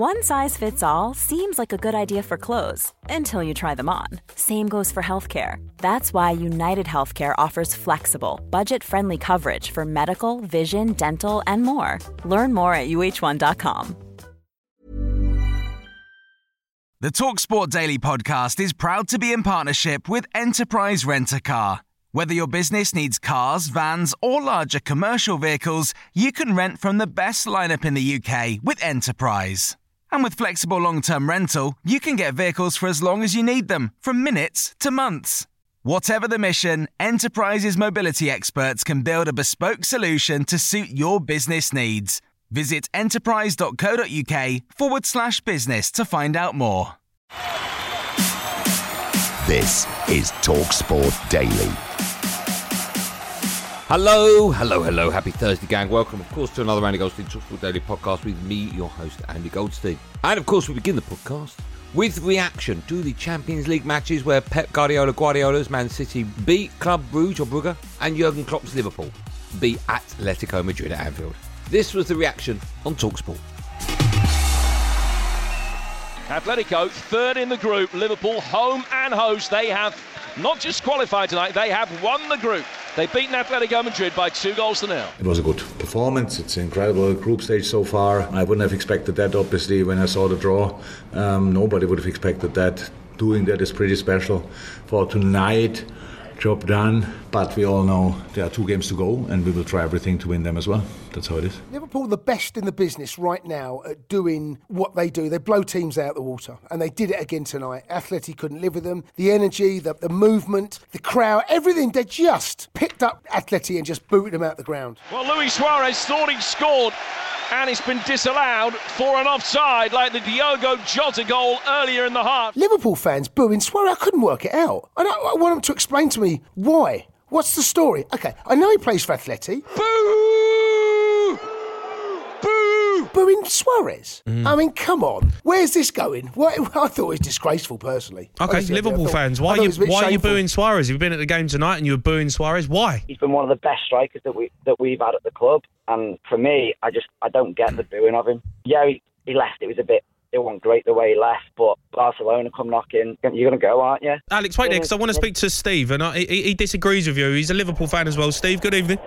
One size fits all seems like a good idea for clothes until you try them on. Same goes for healthcare. That's why United Healthcare offers flexible, budget friendly coverage for medical, vision, dental, and more. Learn more at uh1.com. The Talksport Daily podcast is proud to be in partnership with Enterprise Rent a Car. Whether your business needs cars, vans, or larger commercial vehicles, you can rent from the best lineup in the UK with Enterprise. And with flexible long term rental, you can get vehicles for as long as you need them, from minutes to months. Whatever the mission, Enterprise's mobility experts can build a bespoke solution to suit your business needs. Visit enterprise.co.uk forward slash business to find out more. This is TalkSport Daily. Hello, hello, hello. Happy Thursday, gang. Welcome, of course, to another Andy Goldstein Talksport Daily podcast with me, your host, Andy Goldstein. And, of course, we begin the podcast with reaction to the Champions League matches where Pep Guardiola Guardiola's Man City beat Club Brugge or Brugge and Jurgen Klopp's Liverpool beat Atletico Madrid at Anfield. This was the reaction on Talksport. Atletico, third in the group. Liverpool, home and host. They have not just qualified tonight, they have won the group. They've beaten Atletico Madrid by two goals to nil. It was a good performance. It's an incredible group stage so far. I wouldn't have expected that, obviously, when I saw the draw. Um, nobody would have expected that. Doing that is pretty special. For tonight, job done. But we all know there are two games to go, and we will try everything to win them as well. That's how it is. Liverpool are the best in the business right now at doing what they do. They blow teams out the water, and they did it again tonight. Atleti couldn't live with them. The energy, the, the movement, the crowd, everything. They just picked up Atleti and just booted them out the ground. Well, Luis Suarez thought he scored. And it's been disallowed for an offside, like the Diogo Jota goal earlier in the half. Liverpool fans booing Suarez. I couldn't work it out. I, don't, I want them to explain to me why. What's the story? Okay, I know he plays for Atleti. Boo! Boo! Booing Suarez. I mean, come on. Where's this going? What, I thought it was disgraceful, personally. Okay, Honestly, Liverpool thought- fans, why are you was a why are you booing Suarez? You've been at the game tonight and you were booing Suarez. Why? he's been one of the best strikers that we that we've had at the club. And for me, I just I don't get the booing of him. Yeah, he, he left. It was a bit. It wasn't great the way he left, but Barcelona come knocking. You're gonna go, aren't you? Alex, wait there, because I want to speak to Steve, and I, he, he disagrees with you. He's a Liverpool fan as well. Steve, good evening.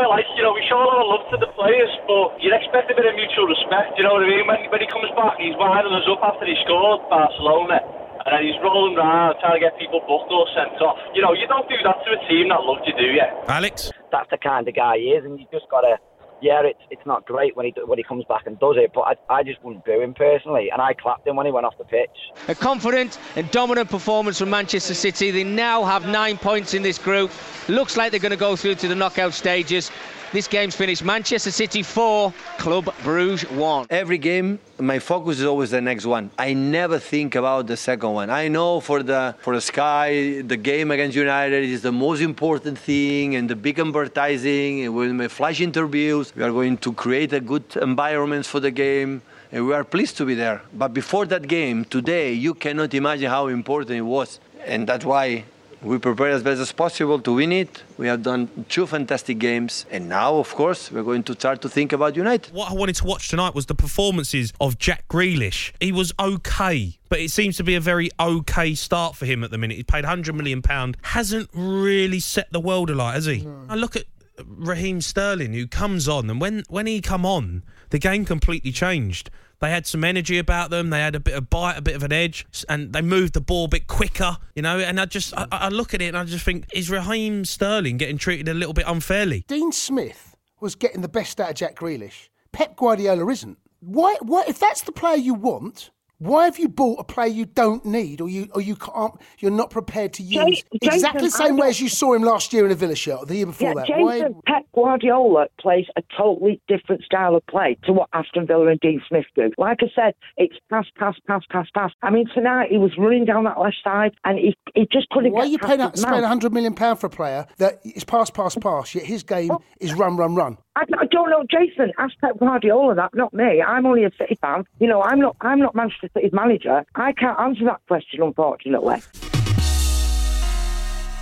You know like, you know, we show a lot of love to the players, but you'd expect a bit of mutual respect, you know what I mean? When, when he comes back, he's winding us up after he scored Barcelona, and then he's rolling around trying to get people booked or sent off. You know, you don't do that to a team that loved you, do you? Alex? That's the kind of guy he is, and you just gotta. Yeah, it's it's not great when he when he comes back and does it, but I, I just wouldn't boo him personally, and I clapped him when he went off the pitch. A confident and dominant performance from Manchester City. They now have nine points in this group. Looks like they're going to go through to the knockout stages. This game's finished. Manchester City 4, Club Bruges 1. Every game, my focus is always the next one. I never think about the second one. I know for the for the Sky, the game against United is the most important thing, and the big advertising, and with my flash interviews, we are going to create a good environment for the game. And we are pleased to be there. But before that game, today, you cannot imagine how important it was. And that's why we prepared as best as possible to win it. We have done two fantastic games. And now, of course, we're going to start to think about United. What I wanted to watch tonight was the performances of Jack Grealish. He was okay, but it seems to be a very okay start for him at the minute. He paid £100 million, hasn't really set the world alight, has he? I look at Raheem Sterling, who comes on, and when, when he come on, the game completely changed. They had some energy about them. They had a bit of bite, a bit of an edge, and they moved the ball a bit quicker, you know. And I just, I, I look at it and I just think, is Raheem Sterling getting treated a little bit unfairly? Dean Smith was getting the best out of Jack Grealish. Pep Guardiola isn't. Why? Why? If that's the player you want, why have you bought a player you don't need, or you, or you can't, you're not prepared to use Jason, exactly the same way as you saw him last year in a Villa shirt, or the year before Yeah, that? Jason Why? Pep Guardiola plays a totally different style of play to what Aston Villa and Dean Smith do. Like I said, it's pass, pass, pass, pass, pass. I mean, tonight he was running down that left side and he, he just couldn't Why are you paying his spending 100 million pound for a player that is pass, pass, pass? Yet his game is run, run, run. I, I don't know, Jason. Ask Pep Guardiola that, not me. I'm only a City fan. You know, I'm not. I'm not Manchester City's manager. I can't answer that question, unfortunately.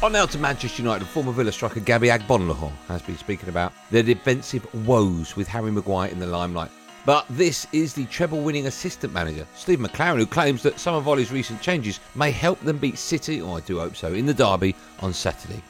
On now to Manchester United. Former Villa striker Gabby Agbonlahor has been speaking about their defensive woes with Harry Maguire in the limelight. But this is the treble winning assistant manager, Steve McClaren, who claims that some of Ole's recent changes may help them beat City, or I do hope so, in the derby on Saturday.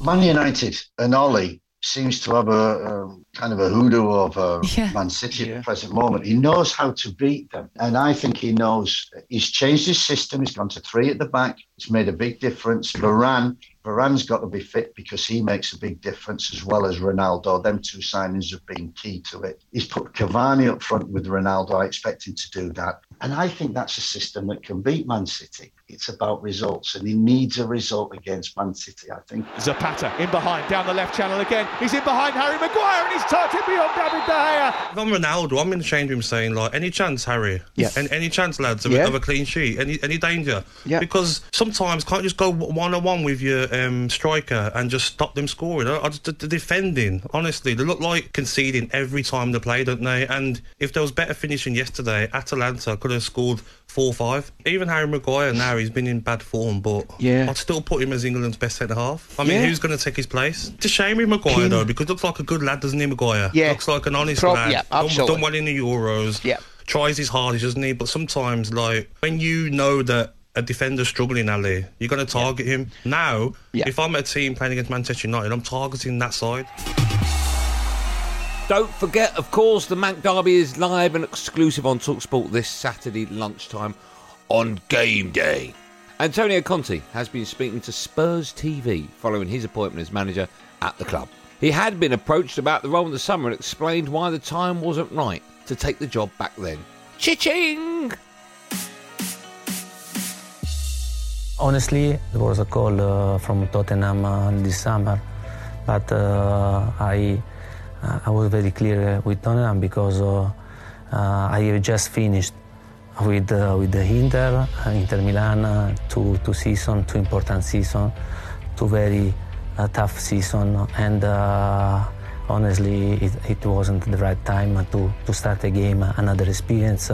Man United and Ole seems to have a, a kind of a hoodoo over um, yeah. Man City yeah. at the present moment. He knows how to beat them, and I think he knows. He's changed his system. He's gone to three at the back. It's made a big difference. Varane Varane's got to be fit because he makes a big difference as well as Ronaldo. Them two signings have been key to it. He's put Cavani up front with Ronaldo. I expect him to do that. And I think that's a system that can beat Man City. It's about results, and he needs a result against Man City, I think. Zapata in behind, down the left channel again. He's in behind Harry Maguire, and he's tucked it beyond David De Gea. If I'm Ronaldo, I'm in the change room saying, like, any chance, Harry? Yeah. Any, any chance, lads, of, yeah. of a clean sheet? Any any danger? Yeah. Because sometimes can't just go one on one with your um, striker and just stop them scoring. I, I just, the, the defending, honestly, they look like conceding every time they play, don't they? And if there was better finishing yesterday, Atalanta could have scored four five. Even Harry Maguire now he's been in bad form, but yeah. I'd still put him as England's best centre half. I mean, yeah. who's going to take his place? It's a shame with Maguire King. though, because looks like a good lad, doesn't he, Maguire? Yeah, looks like an honest Pro- lad. Yeah, absolutely. Done, done well in the Euros. Yeah, tries his hardest, doesn't he? But sometimes, like when you know that a defender struggling, Ali, you're going to target yeah. him. Now, yeah. if I'm a team playing against Manchester United, I'm targeting that side. Don't forget, of course, the Manc Derby is live and exclusive on Talksport this Saturday lunchtime on game day. Antonio Conte has been speaking to Spurs TV following his appointment as manager at the club. He had been approached about the role in the summer and explained why the time wasn't right to take the job back then. Chiching! Honestly, there was a call uh, from Tottenham uh, this summer, but uh, I uh, I was very clear with Tottenham because uh, uh, I have just finished with with the Inter, Inter Milan, two two season, two important season, two very tough season, and honestly, it, it, wasn't the right time to, to start a game, another experience.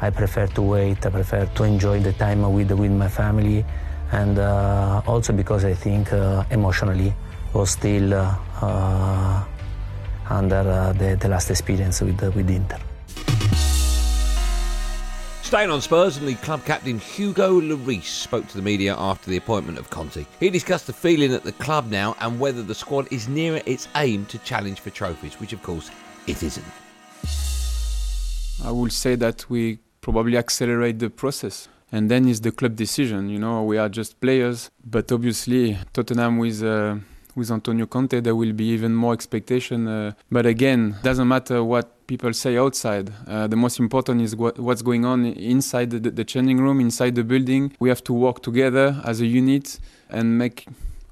I prefer to wait. I prefer to enjoy the time with with my family, and uh, also because I think uh, emotionally was still uh, under uh, the, the, last experience with, uh, with Inter. Staying on Spurs, and the club captain Hugo Lloris spoke to the media after the appointment of Conte. He discussed the feeling at the club now and whether the squad is nearer its aim to challenge for trophies, which of course it isn't. I will say that we probably accelerate the process. And then it's the club decision. You know, we are just players, but obviously Tottenham with uh, with Antonio Conte, there will be even more expectation. Uh, but again, doesn't matter what people say outside. Uh, the most important is what, what's going on inside the, the changing room, inside the building. We have to work together as a unit and make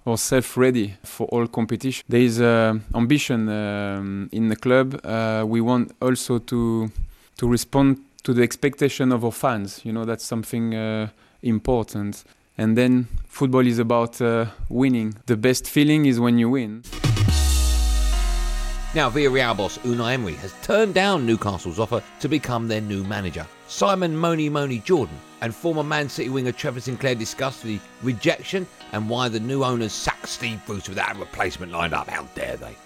ourselves ready for all competition. There is uh, ambition um, in the club. Uh, we want also to to respond to the expectation of our fans. You know, that's something uh, important. And then football is about uh, winning. The best feeling is when you win. Now, Villarreal boss Unai Emery has turned down Newcastle's offer to become their new manager. Simon Moni Moni Jordan and former Man City winger Trevor Sinclair discussed the rejection and why the new owners sacked Steve Bruce without a replacement lined up. How dare they?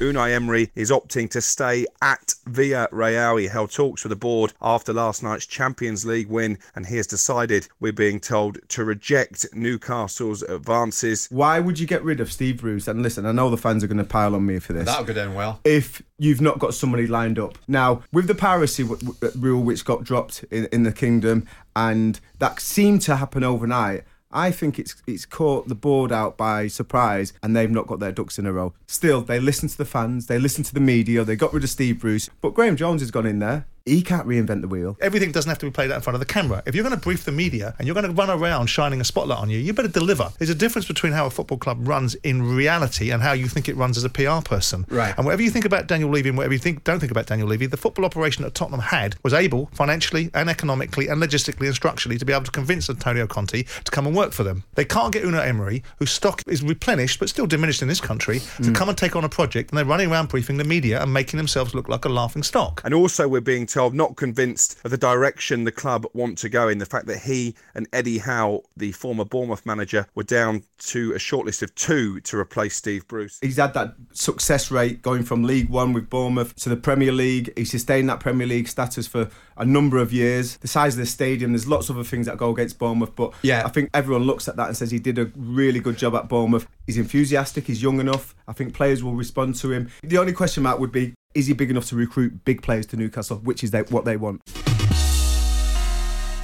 Unai Emery is opting to stay at Villarreal. He held talks with the board after last night's Champions League win, and he has decided, we're being told, to reject Newcastle's advances. Why would you get rid of Steve Bruce? And listen, I know the fans are going to pile on me for this. That'll go down well. If you've not got somebody lined up. Now, with the piracy w- w- rule which got dropped in, in the kingdom, and that seemed to happen overnight, I think it's it's caught the board out by surprise and they've not got their ducks in a row. Still, they listen to the fans, they listen to the media, they got rid of Steve Bruce, but Graeme Jones has gone in there he can't reinvent the wheel. Everything doesn't have to be played out in front of the camera. If you're going to brief the media and you're going to run around shining a spotlight on you, you better deliver. There's a difference between how a football club runs in reality and how you think it runs as a PR person. Right. And whatever you think about Daniel Levy and whatever you think don't think about Daniel Levy, the football operation that Tottenham had was able financially and economically and logistically and structurally to be able to convince Antonio Conte to come and work for them. They can't get Unai Emery, whose stock is replenished but still diminished in this country, to mm. come and take on a project and they're running around briefing the media and making themselves look like a laughing stock. And also we're being told, not convinced of the direction the club want to go in. The fact that he and Eddie Howe, the former Bournemouth manager, were down to a shortlist of two to replace Steve Bruce. He's had that success rate going from League One with Bournemouth to the Premier League. He sustained that Premier League status for a number of years. The size of the stadium, there's lots of other things that go against Bournemouth, but Yeah. I think everyone looks at that and says he did a really good job at Bournemouth. He's enthusiastic, he's young enough. I think players will respond to him. The only question mark would be is he big enough to recruit big players to Newcastle, which is they, what they want.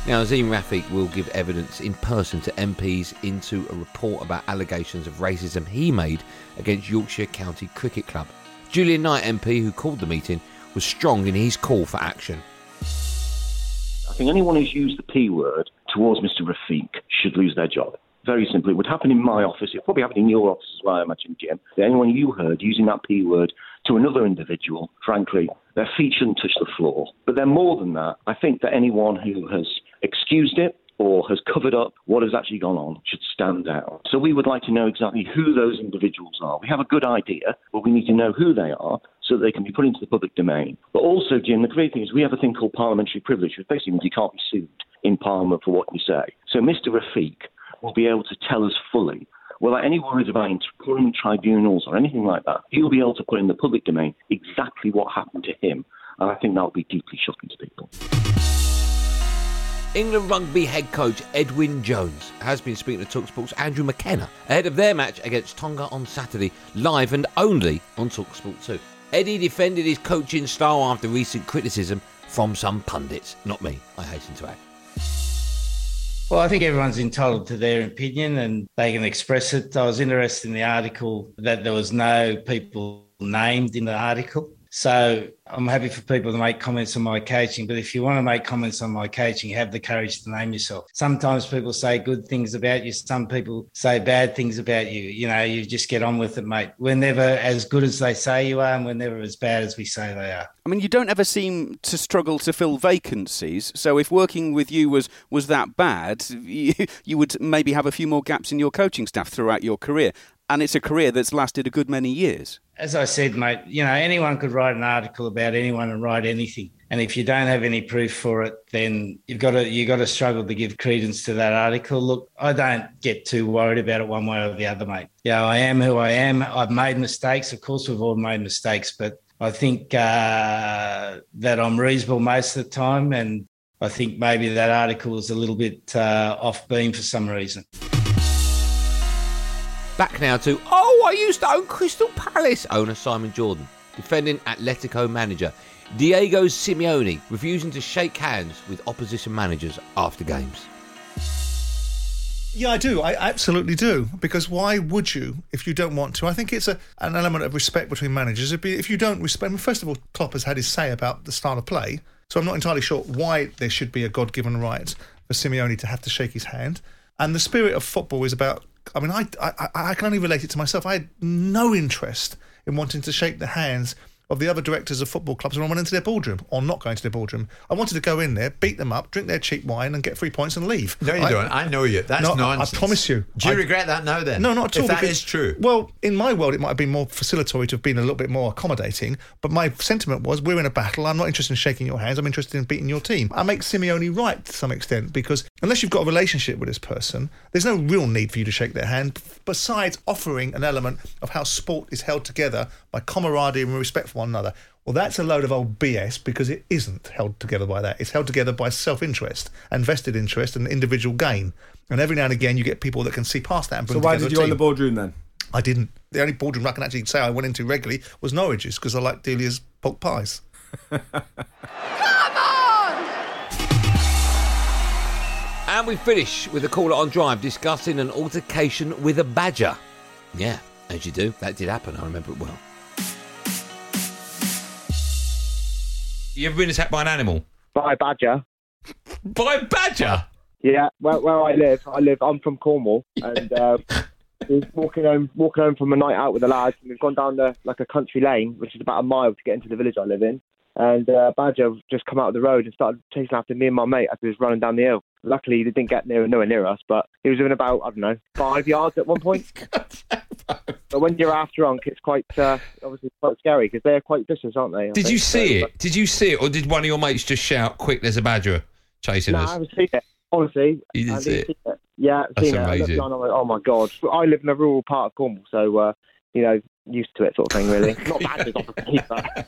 Now, Azeem Rafiq will give evidence in person to MPs into a report about allegations of racism he made against Yorkshire County Cricket Club. Julian Knight MP, who called the meeting, was strong in his call for action. I think anyone who's used the P word towards Mr. Rafiq should lose their job. Very simply, it would happen in my office. It probably happened in your office as well, I imagine, Jim. Anyone you heard using that P word to another individual, frankly, their feet shouldn't touch the floor. But then more than that, I think that anyone who has excused it or has covered up what has actually gone on should stand down. So we would like to know exactly who those individuals are. We have a good idea, but we need to know who they are so that they can be put into the public domain. But also, Jim, the great thing is we have a thing called parliamentary privilege, which basically means you can't be sued in Parliament for what you say. So Mr. Rafiq will be able to tell us fully without any worries about in tribunals or anything like that. He'll be able to put in the public domain exactly what happened to him. And I think that will be deeply shocking to people. England rugby head coach Eddie Jones has been speaking to Talksport's Andrew McKenna ahead of their match against Tonga on Saturday, live and only on Talksport 2. Eddie defended his coaching style after recent criticism from some pundits. Not me, I hasten to add. Well, I think everyone's entitled to their opinion and they can express it. I was interested in the article that there was no people named in the article. So I'm happy for people to make comments on my coaching, but if you want to make comments on my coaching, have the courage to name yourself. Sometimes people say good things about you, some people say bad things about you. You know, you just get on with it, mate. We're never as good as they say you are, and we're never as bad as we say they are. I mean, you don't ever seem to struggle to fill vacancies. So if working with you was was that bad, you, you would maybe have a few more gaps in your coaching staff throughout your career. And it's a career that's lasted a good many years. As I said, mate, you know, anyone could write an article about anyone and write anything. And if you don't have any proof for it, then you've got to you got to struggle to give credence to that article. Look, I don't get too worried about it one way or the other, mate. Yeah, I am who I am. I've made mistakes. Of course, we've all made mistakes, but I think uh, that I'm reasonable most of the time, and I think maybe that article was a little bit uh, off beam for some reason. Back now to, oh, I used to own Crystal Palace owner Simon Jordan, defending Atletico manager Diego Simeone, refusing to shake hands with opposition managers after games. Yeah, I do. I absolutely do. Because why would you if you don't want to? I think it's a, an element of respect between managers. Be, if you don't respect, I mean, first of all, Klopp has had his say about the style of play, so I'm not entirely sure why there should be a God-given right for Simeone to have to shake his hand. And the spirit of football is about. I mean, I, I, I can only relate it to myself. I had no interest in wanting to shake the hands of the other directors of football clubs when I went into their boardroom or not going to their boardroom. I wanted to go in there, beat them up, drink their cheap wine, and get three points and leave. No, you I, don't. I know you. That's no, I- nonsense. I promise you. Do you I- regret that now then? No, not at all. If that because- is true. Well, in my world, it might have been more facilitatory to have been a little bit more accommodating. But my sentiment was, we're in a battle. I'm not interested in shaking your hands. I'm interested in beating your team. I make Simeone right to some extent because unless you've got a relationship with this person, there's no real need for you to shake their hand. Besides offering an element of how sport is held together by camaraderie and respect for one another. Well, that's a load of old BS because it isn't held together by that. It's held together by self interest and vested interest and individual gain. And every now and again, you get people that can see past that and bring So why did you own the boardroom then? I didn't. The only boardroom I can actually say I went into regularly was Norwich's because I like Delia's pork pies. Come on! And we finish with a caller on drive discussing an altercation with a badger. Yeah, as you do. That did happen. I remember it well. You ever been attacked by an animal? By a badger. By a badger? Yeah, where, where I live, I live. I'm from Cornwall, and uh, we was walking home, walking home from a night out with the lads, and we've gone down the like a country lane, which is about a mile to get into the village I live in. And uh, badger just come out of the road and started chasing after me and my mate as we was running down the hill. Luckily, he didn't get near nowhere near us, but he was within about I don't know five yards at one point. but when you're half drunk, it's quite uh, obviously quite scary because they're quite vicious, aren't they? I Did think? you see So, it? Did you see it, or did one of your mates just shout, "Quick, there's a badger chasing No, us"? I haven't seen it. Honestly, You didn't see it? it. Yeah, I've That's it. Amazing. oh my god! I live in a rural part of Cornwall, so uh, you know, used to it, sort of thing. Really, not badgers, obviously. But...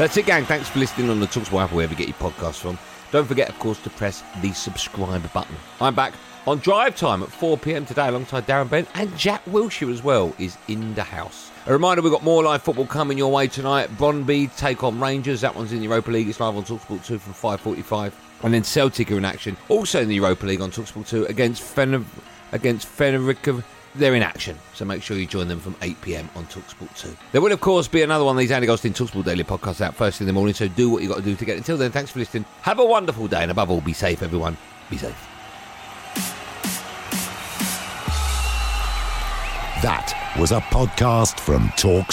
That's it, gang. Thanks for listening on the Talksport wherever you get your podcasts from. Don't forget, of course, to press the subscribe button. I'm back on drive time at 4 pm today alongside Darren Bent and Jack Wilshere as well is in the house. A reminder we've got more live football coming your way tonight. Brondby take on Rangers. That one's in the Europa League. It's live on Talksport 2 from 5.45. And then Celtic are in action, also in the Europa League on Talksport 2 against Fener- against Fenerica. They're in action, so make sure you join them from 8 pm on Talksport 2. There will, of course, be another one of these Andy Goldstein Talksport Daily podcasts out first in the morning, so do what you've got to do to get. Until then, thanks for listening. Have a wonderful day, and above all, be safe, everyone. Be safe. That was a podcast from Talk